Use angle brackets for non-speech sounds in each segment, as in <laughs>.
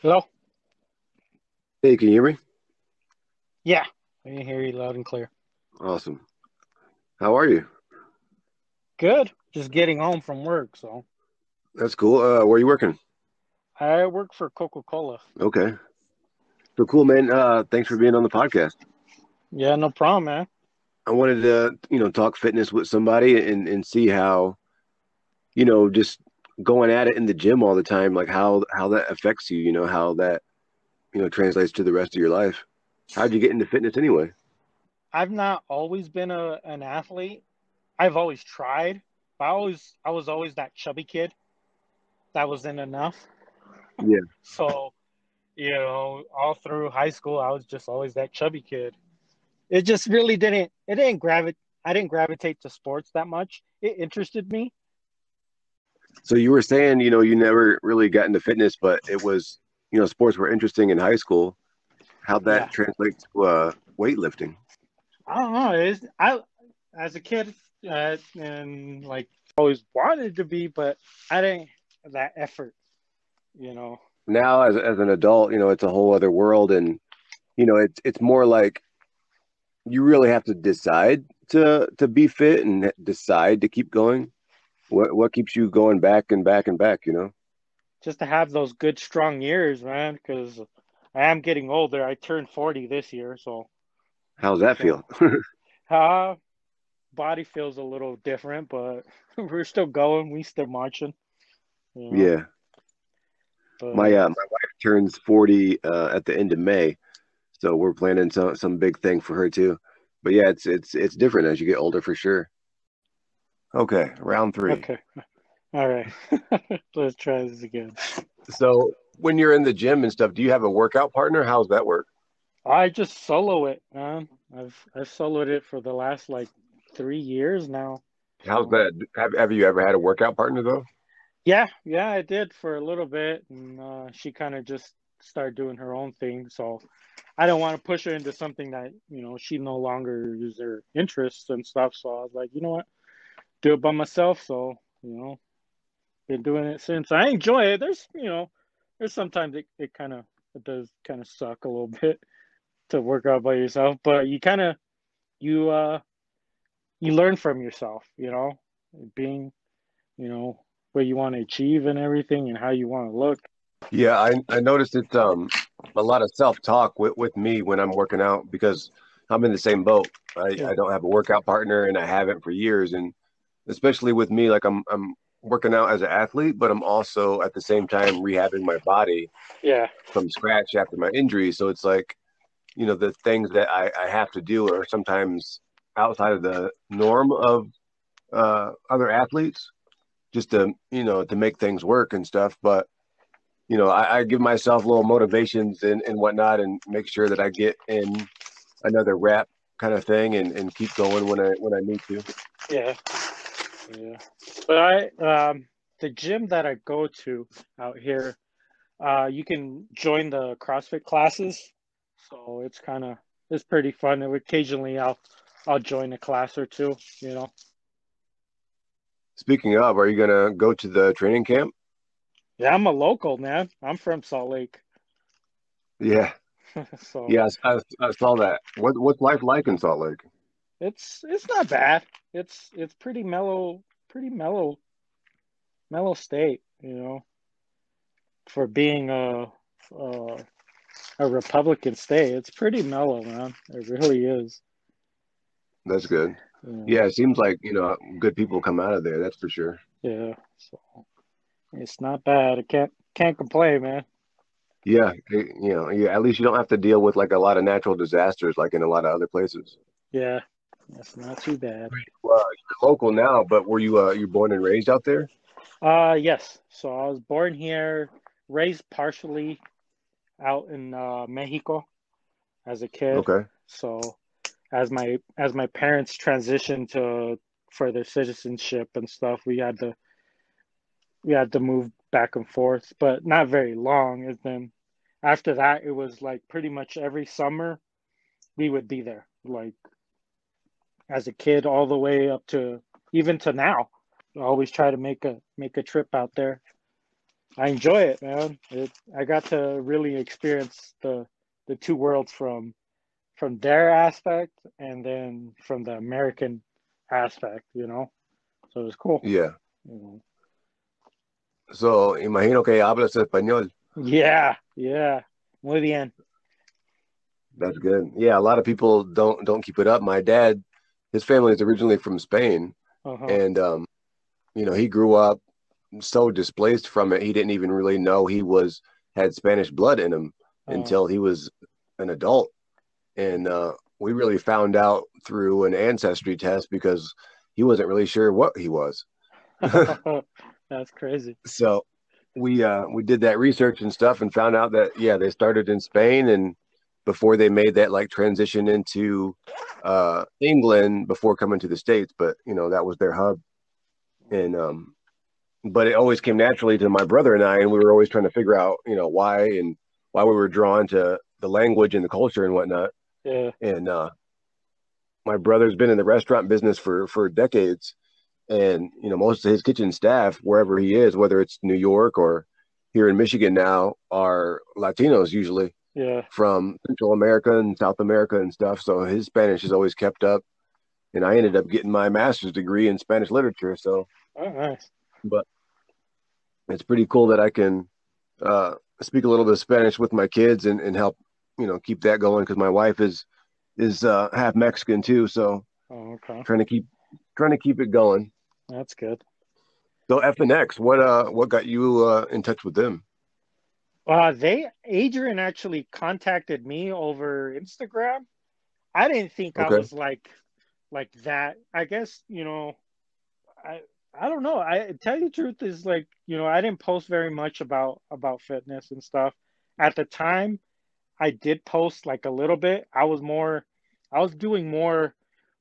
Hello? Hey, can you hear me? Yeah, I can hear you loud and clear. Awesome. How are you? Good. Just getting home from work, so That's cool. Uh, where are you working? I work for Coca Cola. Okay. So cool, man. Uh, thanks for being on the podcast. Yeah, no problem, man. I wanted to, you know, talk fitness with somebody and and see how, you know, just going at it in the gym all the time, like how how that affects you. You know, how that, you know, translates to the rest of your life. How'd you get into fitness anyway? I've not always been a an athlete. I've always tried, but I always I was always that chubby kid. That wasn't enough. Yeah. So, you know, all through high school, I was just always that chubby kid. It just really didn't. It didn't gravitate. I didn't gravitate to sports that much. It interested me. So you were saying, you know, you never really got into fitness, but it was, you know, sports were interesting in high school. How'd that Yeah. translate to uh, weightlifting? I don't know. It's, I, as a kid, uh, and like always wanted to be, but I didn't that effort. You know. now as as an adult, you know, it's a whole other world, and you know, it's it's more like you really have to decide to to be fit and decide to keep going. What what keeps you going back and back and back? You know, just to have those good strong years, man. Because I am getting older. I turned forty this year, so how's that feel? <laughs> uh body feels a little different, but <laughs> we're still going. We still marching. you know, yeah, but, my uh, my wife turns forty uh, at the end of May, so we're planning some some big thing for her too. But yeah, it's it's it's different as you get older for sure. Okay, round three. okay, all right. <laughs> Let's try this again. So when you're in the gym and stuff, do you have a workout partner? How's that work? I just solo it, man. I've I've soloed it for the last like three years now. How's that? Have, have you ever had a workout partner though? Yeah, yeah, I did for a little bit, and uh, she kind of just started doing her own thing. So I don't want to push her into something that you know she no longer is her interests and stuff. So I was like, you know what, do it by myself. So you know, been doing it since. I enjoy it. There's you know, there's sometimes it, it kind of it does kind of suck a little <laughs> bit to work out by yourself, but you kind of you uh you learn from yourself. You know, being you know what you want to achieve and everything and how you want to look. Yeah, I I noticed it's um a lot of self-talk with, with me when I'm working out because I'm in the same boat. I, Yeah. I don't have a workout partner and I haven't for years and especially with me like I'm I'm working out as an athlete, but I'm also at the same time rehabbing my body Yeah. from scratch after my injury. So it's like, you know, the things that I, I have to do are sometimes outside of the norm of uh, other athletes just to, you know, to make things work and stuff. But, you know, I, I give myself little motivations and, and whatnot and make sure that I get in another rep kind of thing and, and keep going when I when I need to. Yeah. Yeah. But I um the gym that I go to out here, uh you can join the CrossFit classes. So it's kind of it's pretty fun. And occasionally I'll I'll join a class or two, you know. Speaking of, are you gonna go to the training camp? Yeah, I'm a local, man. I'm from Salt Lake. Yeah, <laughs> so yeah, I, I, I saw that. What what's life like in Salt Lake? It's it's not bad. It's it's pretty mellow, pretty mellow mellow state, you know, for being a a, a Republican state. It's pretty mellow, man. It really is. That's good. know. Yeah, it seems like you know good people come out of there. That's for sure. Yeah. So it's not bad. I can't can't complain, man. Yeah, you know, yeah. At least you don't have to deal with like a lot of natural disasters like in a lot of other places. Yeah. That's not too bad. You're local now, but were you uh you born and raised out there? Uh yes. So I was born here, raised partially out in uh Mexico as a kid. Okay. So as my as my parents transitioned to further citizenship and stuff, we had to we had to move back and forth, but not very long. And then after that, it was like pretty much every summer we would be there, like as a kid all the way up to even to now. I always try to make a make a trip out there. I enjoy it, man. It, I got to really experience the the two worlds from from their aspect and then from the American aspect, you know. So it was cool. Yeah. you know. So, imagino que hablas español. Yeah, yeah. Muy bien. That's good. Yeah, a lot of people don't don't keep it up. My dad, his family is originally from Spain, Uh-huh. and um, you know, he grew up so displaced from it, he didn't even really know he was had Spanish blood in him Uh, until he was an adult. And uh, we really found out through an ancestry test because he wasn't really sure what he was. <laughs> <laughs> That's crazy. So we uh, we did that research and stuff and found out that yeah, they started in Spain and before they made that like transition into uh, England before coming to the states, but you know that was their hub. And um, but it always came naturally to my brother and I, and we were always trying to figure out you know why and why we were drawn to the language and the culture and whatnot. Yeah. And uh, my brother's been in the restaurant business for for decades, and you know most of his kitchen staff, wherever he is, whether it's New York or here in Michigan now, are Latinos usually Yeah. from Central America and South America and stuff. So his Spanish is always kept up, and I ended up getting my master's degree in Spanish literature. So Oh, nice. But it's pretty cool that I can uh, speak a little bit of Spanish with my kids and, and help you know keep that going because my wife is is uh, half Mexican too. So Oh, okay. trying to keep trying to keep it going. That's good. So FNX, what uh what got you uh in touch with them? Uh, they Adrian actually contacted me over Instagram. I didn't think I was like like that. I guess you know, I I don't know. I tell you the truth is like you know I didn't post very much about about fitness and stuff at the time. I did post like a little bit. I was more, I was doing more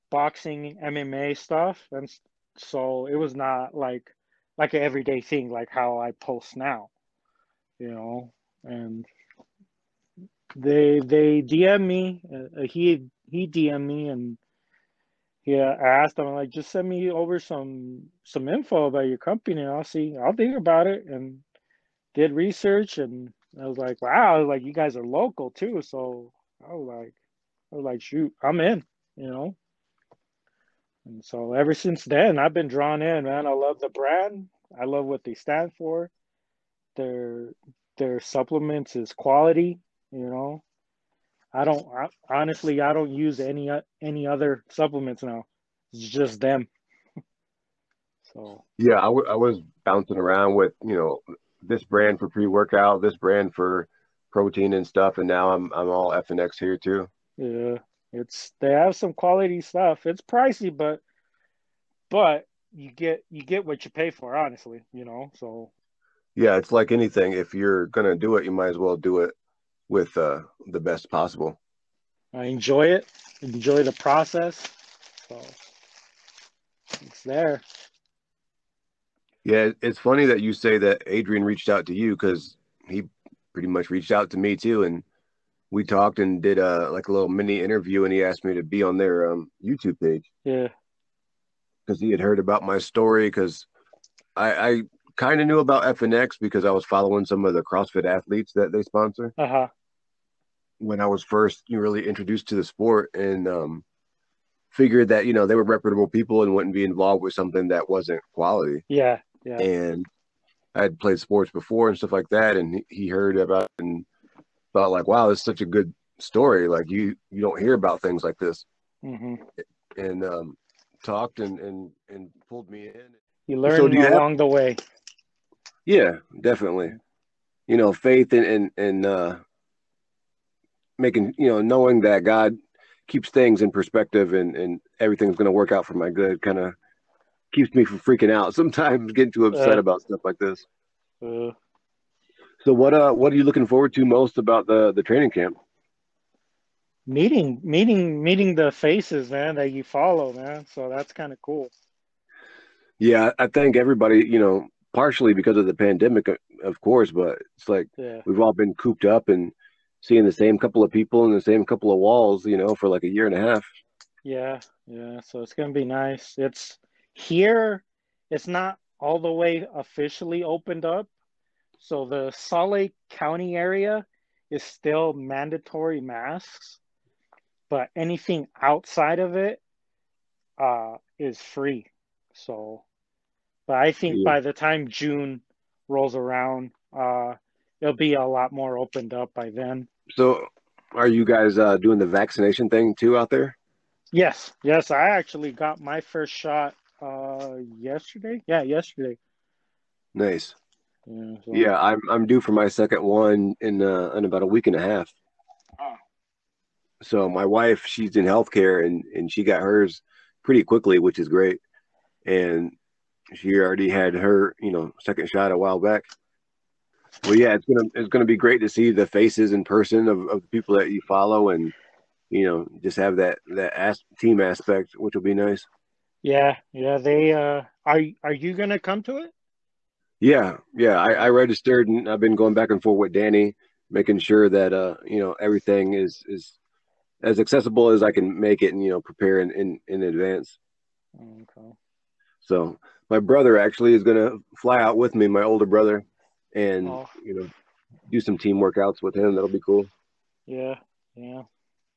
boxing, MMA stuff, and so it was not like like an everyday thing like how I post now, you know. And they they DM me. Uh, he he DM me and I asked him like just send me over some some info about your company and I'll see I'll think about it and did research and I was like wow was like you guys are local too. So I was like I was like shoot I'm in you know? And so ever since then I've been drawn in man. I love the brand. I love what they stand for. Their their supplements is quality you know I don't I, honestly I don't use any uh, any other supplements now. It's just them. <laughs> so Yeah, I, w- I was bouncing around with you know this brand for pre workout, this brand for protein and stuff, and now I'm I'm all FNX here too. yeah, it's they have some quality stuff. It's pricey, but but you get you get what you pay for. Honestly, you know. So Yeah, it's like anything. If you're gonna do it, you might as well do it with uh, the best possible. I enjoy it. Enjoy the process. So it's there. Yeah, it's funny that you say that Adrian reached out to you because he pretty much reached out to me too, and we talked and did a like a little mini interview, and he asked me to be on their um, YouTube page Yeah. because he had heard about my story because I, I kind of knew about FNX because I was following some of the CrossFit athletes that they sponsor Uh huh. when I was first really introduced to the sport, and um, figured that you know they were reputable people and wouldn't be involved with something that wasn't quality. Yeah. Yeah. and I had played sports before and stuff like that, and he- he heard about it and thought like, wow, this is such a good story. Like you you don't hear about things like this, hmm and um, talked and and and pulled me in. You learn So you have- along the way. Yeah, definitely. You know, faith and and and uh, making you know knowing that God keeps things in perspective and and everything's going to work out for my good kind of keeps me from freaking out <laughs> sometimes getting too upset Uh. about stuff like this. Uh, so what uh what are you looking forward to most about the the training camp? Meeting meeting meeting the faces man that you follow man. So that's kind of cool. Yeah, I think everybody, you know, partially because of the pandemic, of course, but it's like yeah we've all been cooped up and seeing the same couple of people in the same couple of walls, you know, for like a year and a half. yeah yeah so it's gonna be nice it's here it's not all the way officially opened up So the Salt Lake County area is still mandatory masks, but anything outside of it uh, is free. So, but I think Yeah. by the time June rolls around, uh, it'll be a lot more opened up by then. So, are you guys uh, doing the vaccination thing too out there? Yes, yes, I actually got my first shot uh yesterday. Yeah, yesterday. Nice. Yeah, so- Yeah, I'm I'm due for my second one in uh, in about a week and a half. Oh. So my wife, she's in healthcare and and she got hers pretty quickly, which is great. And she already had her, you know, second shot a while back. Well, yeah, it's gonna it's gonna be great to see the faces in person of, of the people that you follow, and you know, just have that that as- team aspect, which will be nice. Yeah, yeah, they uh are are you gonna come to it? Yeah, yeah. I, I registered and I've been going back and forth with Danny, making sure that uh, you know, everything is is as accessible as I can make it and you know, prepare in, in, in advance. Okay. So my brother actually is gonna fly out with me, my older brother, and Oh. you know, do some team workouts with him. That'll be cool. Yeah, yeah.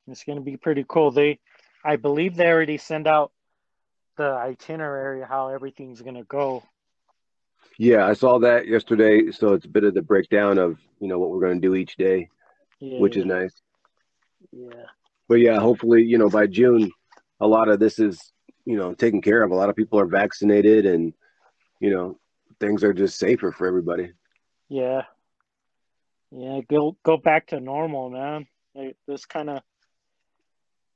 It's gonna be pretty cool. They I believe they already send out the itinerary how everything's gonna go. Yeah, I saw that yesterday. So it's a bit of the breakdown of, you know, what we're gonna do each day, Yeah, which is nice. yeah. But yeah, hopefully, you know, by June, a lot of this is, you know, taken care of. A lot of people are vaccinated and, you know, things are just safer for everybody. Yeah. Yeah, go go back to normal, man. Like, this kind of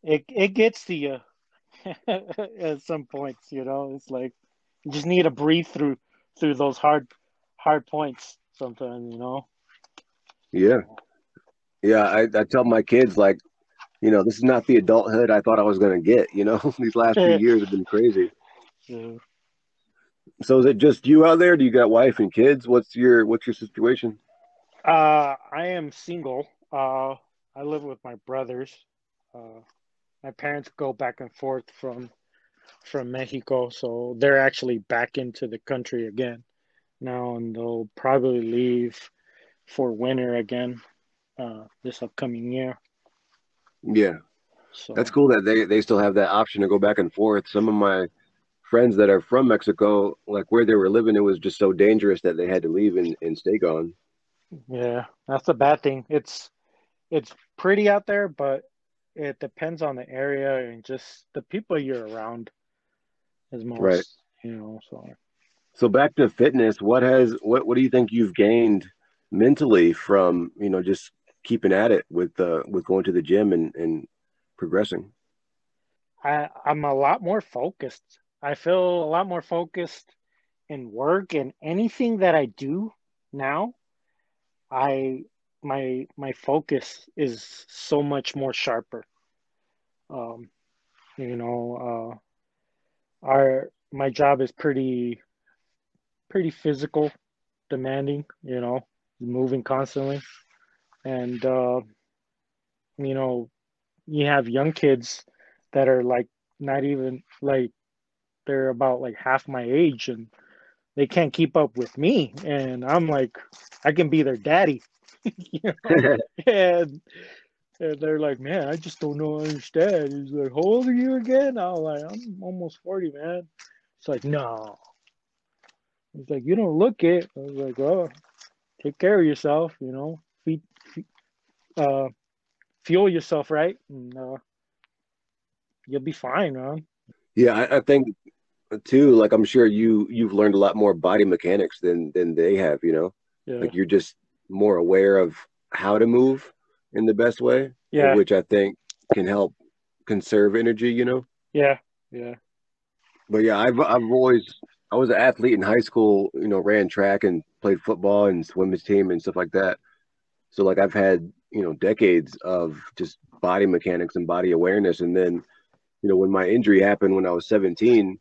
it it gets to you <laughs> at some points, you know. It's like you just need to breathe through through those hard hard points sometimes, you know. Yeah. Yeah. I, I tell my kids, like, you know, this is not the adulthood I thought I was going to get. You know, <laughs> these last few years have been crazy. Yeah. So is it just you out there? Do you got wife and kids? What's your, what's your situation? Uh, I am single. Uh, I live with my brothers. Uh, my parents go back and forth from from Mexico, so they're actually back into the country again now, and they'll probably leave for winter again uh, this upcoming year. Yeah. So That's cool that they, they still have that option to go back and forth. Some of my friends that are from Mexico, like where they were living, it was just so dangerous that they had to leave and, and stay gone. Yeah, that's a bad thing. It's it's pretty out there, but it depends on the area and just the people you're around is most, Right. you know, so So back to fitness, what has what what do you think you've gained mentally from, you know, just keeping at it with uh with going to the gym and, and progressing? I I'm a lot more focused. I feel a lot more focused in work and anything that I do now. I my my focus is so much more sharper. Um, you know, uh, our my job is pretty pretty physical, demanding. You know, moving constantly, and uh, you know, you have young kids that are like not even like they're about like half my age and they can't keep up with me. And i'm like i can be their daddy <laughs> you know? <laughs> and, and they're like man i just don't know understand. He's like how old are you again? I'm like i'm almost 40 man. It's like no. He's like you don't look it. I was like oh take care of yourself you know? Feed uh fuel yourself right and uh you'll be fine man Yeah, I, I think too, like I'm sure you you've learned a lot more body mechanics than than they have, you know. yeah Like you're just more aware of how to move in the best way, yeah which I think can help conserve energy, you know. yeah yeah But yeah, I've I've always I was an athlete in high school, you know, ran track and played football and swimming team and stuff like that. So like I've had, you know, decades of just body mechanics and body awareness. And then, you know, when my injury happened when I was 17,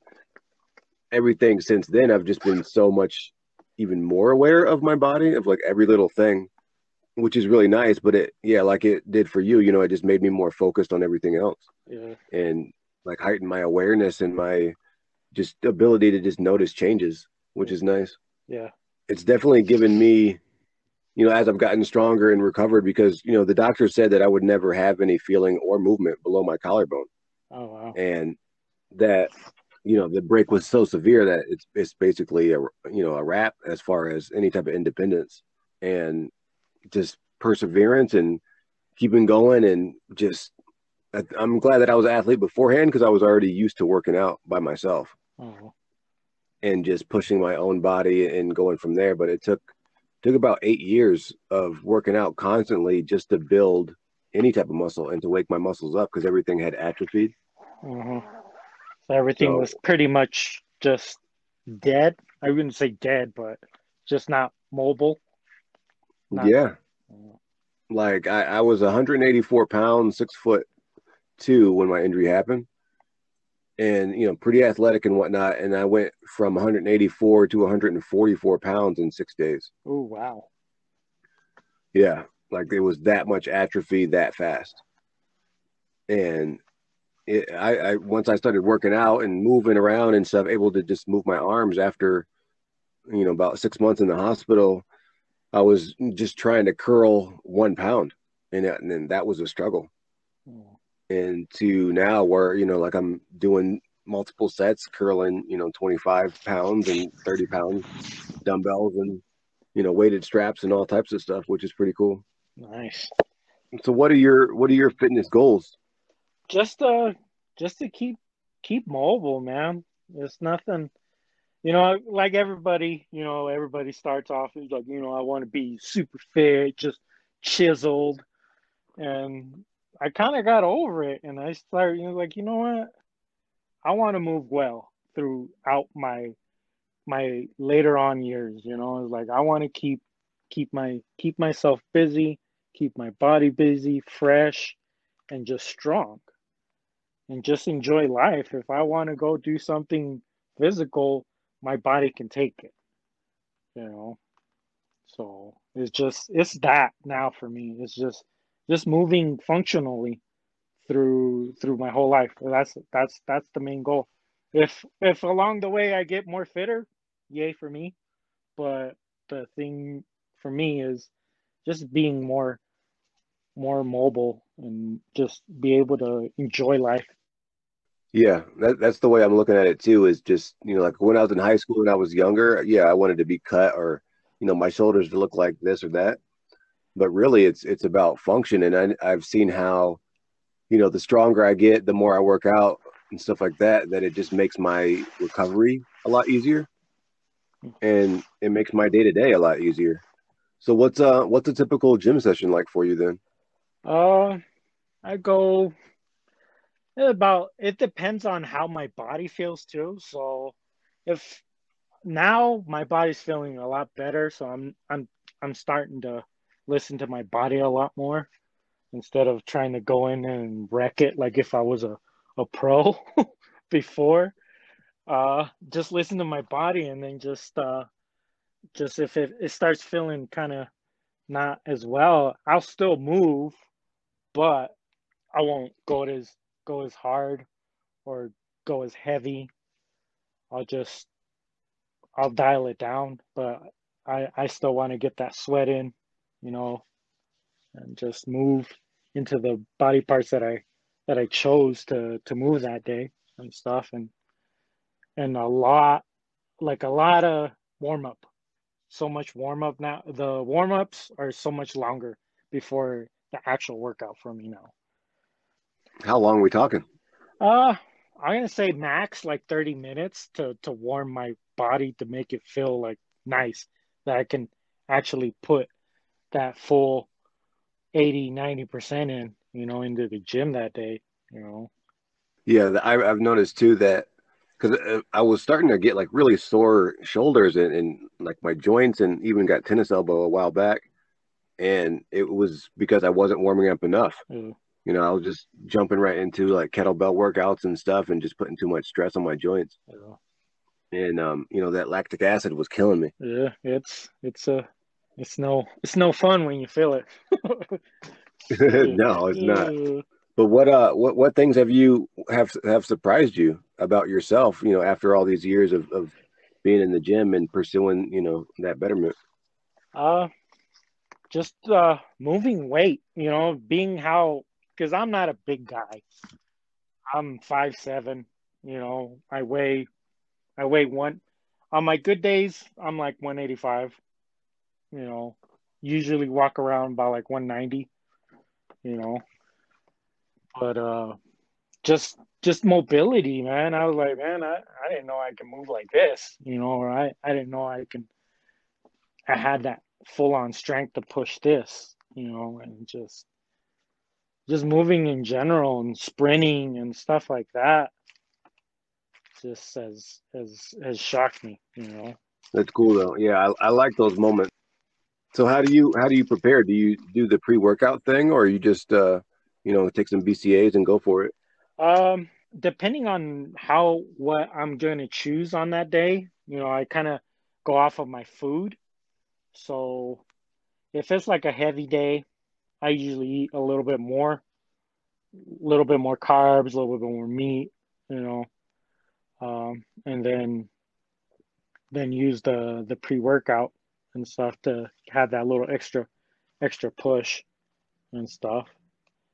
everything since then I've just been so much even more aware of my body of like every little thing, which is really nice, but it yeah, like it did for you, you know, it just made me more focused on everything else yeah. and like heighten my awareness and my just ability to just notice changes, which is nice. yeah. It's definitely given me you know, as I've gotten stronger and recovered, because you know the doctor said that I would never have any feeling or movement below my collarbone. Oh wow. And that you know the break was so severe that it's it's basically a you know a wrap as far as any type of independence and just perseverance and keeping going and just I'm glad that I was an athlete beforehand because I was already used to working out by myself Oh. and just pushing my own body and going from there. But it took took about eight years of working out constantly just to build any type of muscle and to wake my muscles up because everything had atrophied. hmm So everything So- was pretty much just dead. I wouldn't say dead, but just not mobile. Not- yeah. Like I, I was 184 pounds, six foot two when my injury happened. And you know, pretty athletic and whatnot. And I went from 184 to 144 pounds in six days. Oh wow. Yeah, like it was that much atrophy that fast. And it, I, I once I started working out and moving around and stuff, able to just move my arms after, you know, about six months in the hospital. I was just trying to curl one pound, and, and then that was a struggle. And to now, where you know, like I'm doing multiple sets, curling, you know, 25 pounds and 30 pound dumbbells and you know weighted straps and all types of stuff, which is pretty cool. Nice. So what are your what are your fitness goals? Just uh just to keep keep mobile, man. It's nothing you know, like everybody, you know, everybody starts off like, you know, I want to be super fit, just chiseled. And I kind of got over it and I started, you know, like, you know what? I want to move well throughout my my later on years, you know. It's like I want to keep keep my keep myself busy, keep my body busy, fresh, and just strong. And just enjoy life. If I want to go do something physical, my body can take it. You know. So it's just it's that now for me. It's just just moving functionally through through my whole life. That's that's that's the main goal. If if along the way I get more fitter, yay for me. But the thing for me is just being more more mobile and just be able to enjoy life. Yeah, that, that's the way I'm looking at it too. Is just you know like when I was in high school and I was younger, yeah, I wanted to be cut or you know my shoulders to look like this or that. But really, it's it's about function, and I, I've seen how you know the stronger I get, the more I work out and stuff like that. That it just makes my recovery a lot easier, and it makes my day to day a lot easier. So what's uh what's a typical gym session like for you then? Uh I go about it depends on how my body feels too. So if now my body's feeling a lot better, so I'm I'm I'm starting to listen to my body a lot more instead of trying to go in and wreck it like if I was a, a pro <laughs> before. Uh just listen to my body and then just uh just if it, it starts feeling kind of not as well, I'll still move, but I won't go as go as hard or go as heavy. I'll just I'll dial it down, but I I still want to get that sweat in, you know, and just move into the body parts that I that I chose to to move that day and stuff and and a lot like a lot of warm up. So much warm up now. The warm ups are so much longer before the actual workout for me now. How long are we talking? Uh, I'm gonna say max like 30 minutes to to warm my body to make it feel like nice that I can actually put that full 80 90% in, you know, into the gym that day, you know. Yeah, I, I've noticed too that because I was starting to get like really sore shoulders and, and like my joints and even got tennis elbow a while back. And it was because I wasn't warming up enough. Uh, You know, I was just jumping right into like kettlebell workouts and stuff and just putting too much stress on my joints. uh, And, um, you know, that lactic acid was killing me. yeah, it's it's a it's no it's no fun when you feel it. <laughs> no, it's not. <laughs> But what uh what what things have you have have surprised you about yourself, you know, after all these years of, of being in the gym and pursuing, you know, that betterment? Uh, just uh, moving weight, you know, being how because I'm not a big guy. I'm five seven, you know, I weigh I weigh one on my good days, I'm like 185. You know, usually walk around by like 190, you know. But uh just just mobility, man. I was like, man, I, I didn't know I could move like this, you know, or I, I didn't know I can I had that full on strength to push this, you know, and just just moving in general and sprinting and stuff like that just has has has shocked me, you know. That's cool though. Yeah, I, I like those moments. So how do you how do you prepare? Do you do the pre workout thing or you just uh you know take some BCAs and go for it? Um depending on how what I'm going to choose on that day, you know, I kind of go off of my food. So if it's like a heavy day, I usually eat a little bit more, a little bit more carbs, a little bit more meat, you know, um, and then then use the the pre workout and stuff to have that little extra extra push and stuff.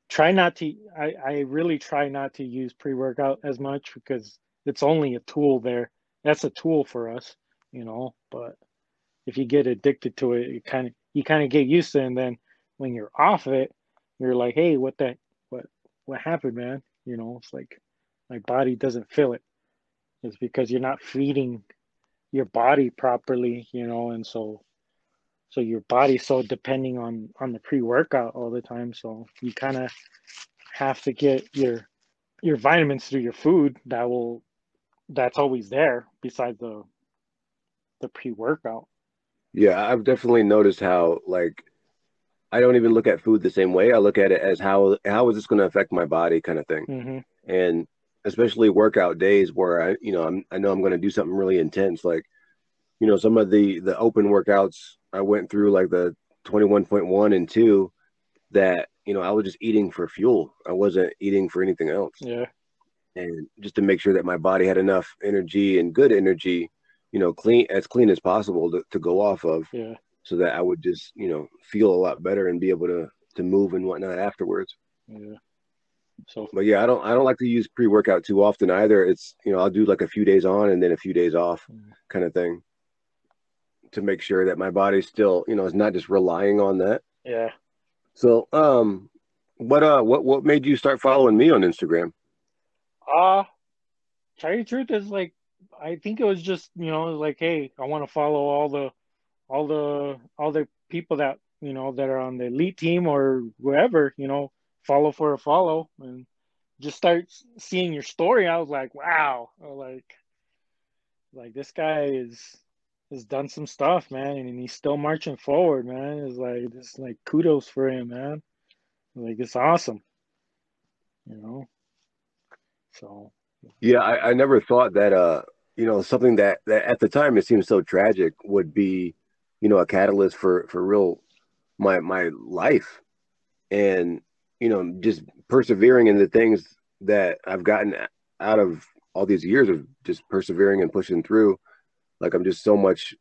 Try not to. I I really try not to use pre workout as much because it's only a tool there. That's a tool for us, you know. But if you get addicted to it, you kind of you kind of get used to it, and then when you're off it, you're like, hey, what the what what happened, man? You know, it's like my body doesn't feel it. It's because you're not feeding your body properly, you know, and so so your body's so depending on on the pre-workout all the time. So you kind of have to get your your vitamins through your food that will that's always there besides the the pre-workout. Yeah, I've definitely noticed how like I don't even look at food the same way. I look at it as how how is this going to affect my body, kind of thing. Mm-hmm. And especially workout days where I, you know, I'm, I know I'm going to do something really intense, like, you know, some of the the open workouts I went through, like the 21.1 and two, that you know I was just eating for fuel. I wasn't eating for anything else. Yeah. And just to make sure that my body had enough energy and good energy, you know, clean as clean as possible to, to go off of. Yeah so that I would just, you know, feel a lot better and be able to to move and whatnot afterwards. Yeah. So, but yeah, I don't I don't like to use pre workout too often either. It's you know I'll do like a few days on and then a few days off, mm-hmm. kind of thing, to make sure that my body still you know is not just relying on that. Yeah. So um, what uh what what made you start following me on Instagram? Uh tell you the truth is like I think it was just you know like hey I want to follow all the all the all the people that you know that are on the elite team or wherever you know follow for a follow and just start seeing your story i was like wow like like this guy is has done some stuff man and he's still marching forward man. It's like this like kudos for him man. Like it's awesome you know? So yeah i, I never thought that uh you know something that, that at the time it seemed so tragic would be you know, a catalyst for for real my my life, and you know, just persevering in the things that I've gotten out of all these years of just persevering and pushing through. Like I'm just so much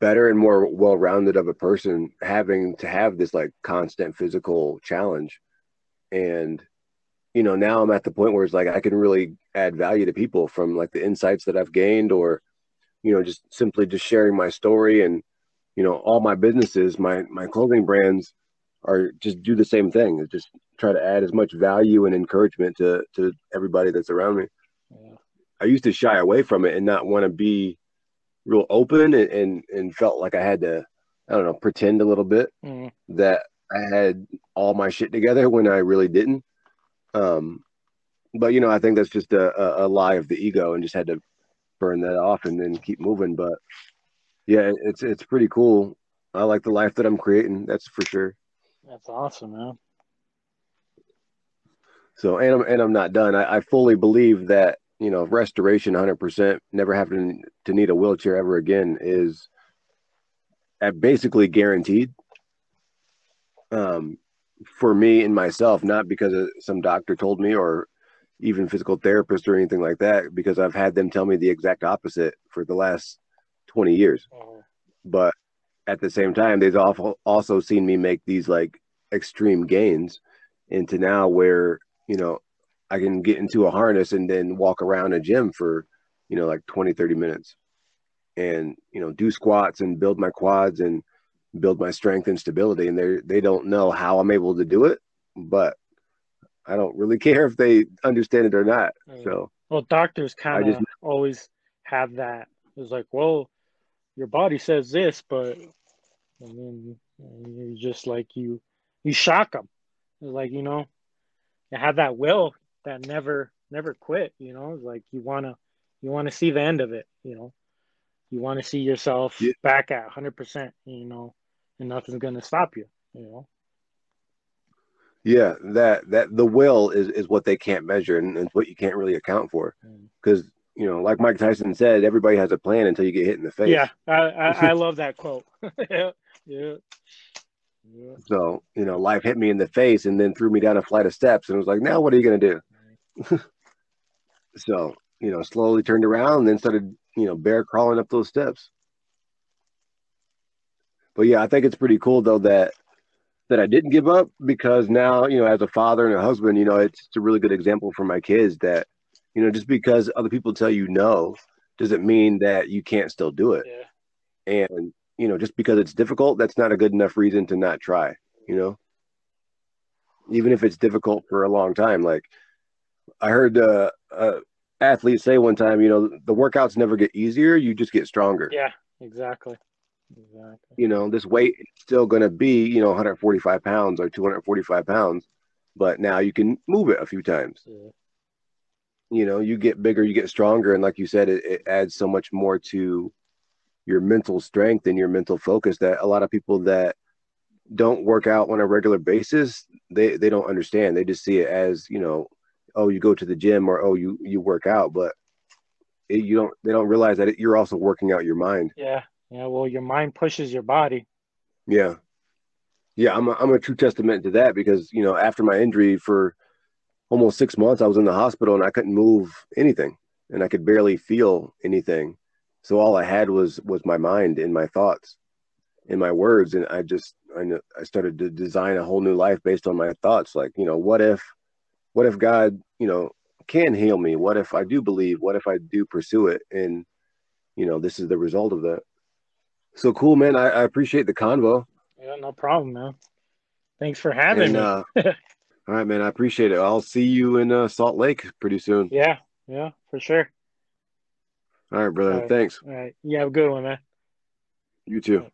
better and more well-rounded of a person having to have this like constant physical challenge and you know now i'm at the point where it's like i can really add value to people from like the insights that i've gained or you know, just simply just sharing my story and, you know, all my businesses, my my clothing brands are just do the same thing. Just try to add as much value and encouragement to to everybody that's around me. Yeah. I used to shy away from it and not want to be real open and, and, and felt like I had to, I don't know, pretend a little bit mm. that I had all my shit together when I really didn't. Um, but you know, I think that's just a, a, lie of the ego, and just had to burn that off and then keep moving. But yeah, it's it's pretty cool. I like the life that I'm creating. That's for sure. That's awesome, man. So and I'm and I'm not done. I, I fully believe that you know restoration, 100 percent, never having to need a wheelchair ever again is basically guaranteed. Um, for me and myself, not because some doctor told me or even physical therapist or anything like that because I've had them tell me the exact opposite for the last 20 years. Mm-hmm. But at the same time, they've also also seen me make these like extreme gains into now where you know I can get into a harness and then walk around a gym for you know like 20 30 minutes. And you know do squats and build my quads and build my strength and stability. And they they don't know how I'm able to do it but I don't really <laughs> care if they understand it or not. So well doctors kind of always have that. It's like well your body says this but and then you just like you you shock them like you know you have that will that never never quit you know like you want to you want to see the end of it you know you want to see yourself yeah. back at 100% you know and nothing's going to stop you you know yeah that that the will is is what they can't measure and it's what you can't really account for because mm. you know like mike tyson said everybody has a plan until you get hit in the face yeah i i, <laughs> I love that quote <laughs> yeah yeah yeah. So, you know, life hit me in the face and then threw me down a flight of steps and it was like, now what are you going to do? <laughs> so, you know, slowly turned around and then started, you know, bear crawling up those steps. But yeah, I think it's pretty cool though that that I didn't give up because now, you know, as a father and a husband, you know, it's, it's a really good example for my kids that, you know, just because other people tell you no doesn't mean that you can't still do it. Yeah. And, you know, just because it's difficult, that's not a good enough reason to not try, you know? Even if it's difficult for a long time. Like I heard uh, uh athlete say one time, you know, the workouts never get easier, you just get stronger. Yeah, exactly. Exactly. You know, this weight is still going to be, you know, 145 pounds or 245 pounds, but now you can move it a few times. Yeah. You know, you get bigger, you get stronger. And like you said, it, it adds so much more to your mental strength and your mental focus that a lot of people that don't work out on a regular basis, they, they don't understand. They just see it as, you know, oh you go to the gym or oh you you work out but it, you don't they don't realize that it, you're also working out your mind. Yeah yeah well your mind pushes your body. Yeah. Yeah i'm a, I'm a true testament to that because you know after my injury for almost six months i was in the hospital and i couldn't move anything and i could barely feel anything. So all i had was was my mind and my thoughts and my words. And i just I, I started to design a whole new life based on my thoughts. Like you know what if what if God, you know, can heal me? What if I do believe? What if I do pursue it? And, you know, this is the result of that. So cool, man. I, I appreciate the convo. Yeah, no problem, man. Thanks for having and, me. uh, <laughs> all right, man. I appreciate it. I'll see you in uh, Salt Lake pretty soon. Yeah, yeah, for sure. All right, brother. All right. Thanks. All right. You have a good one, man. You too.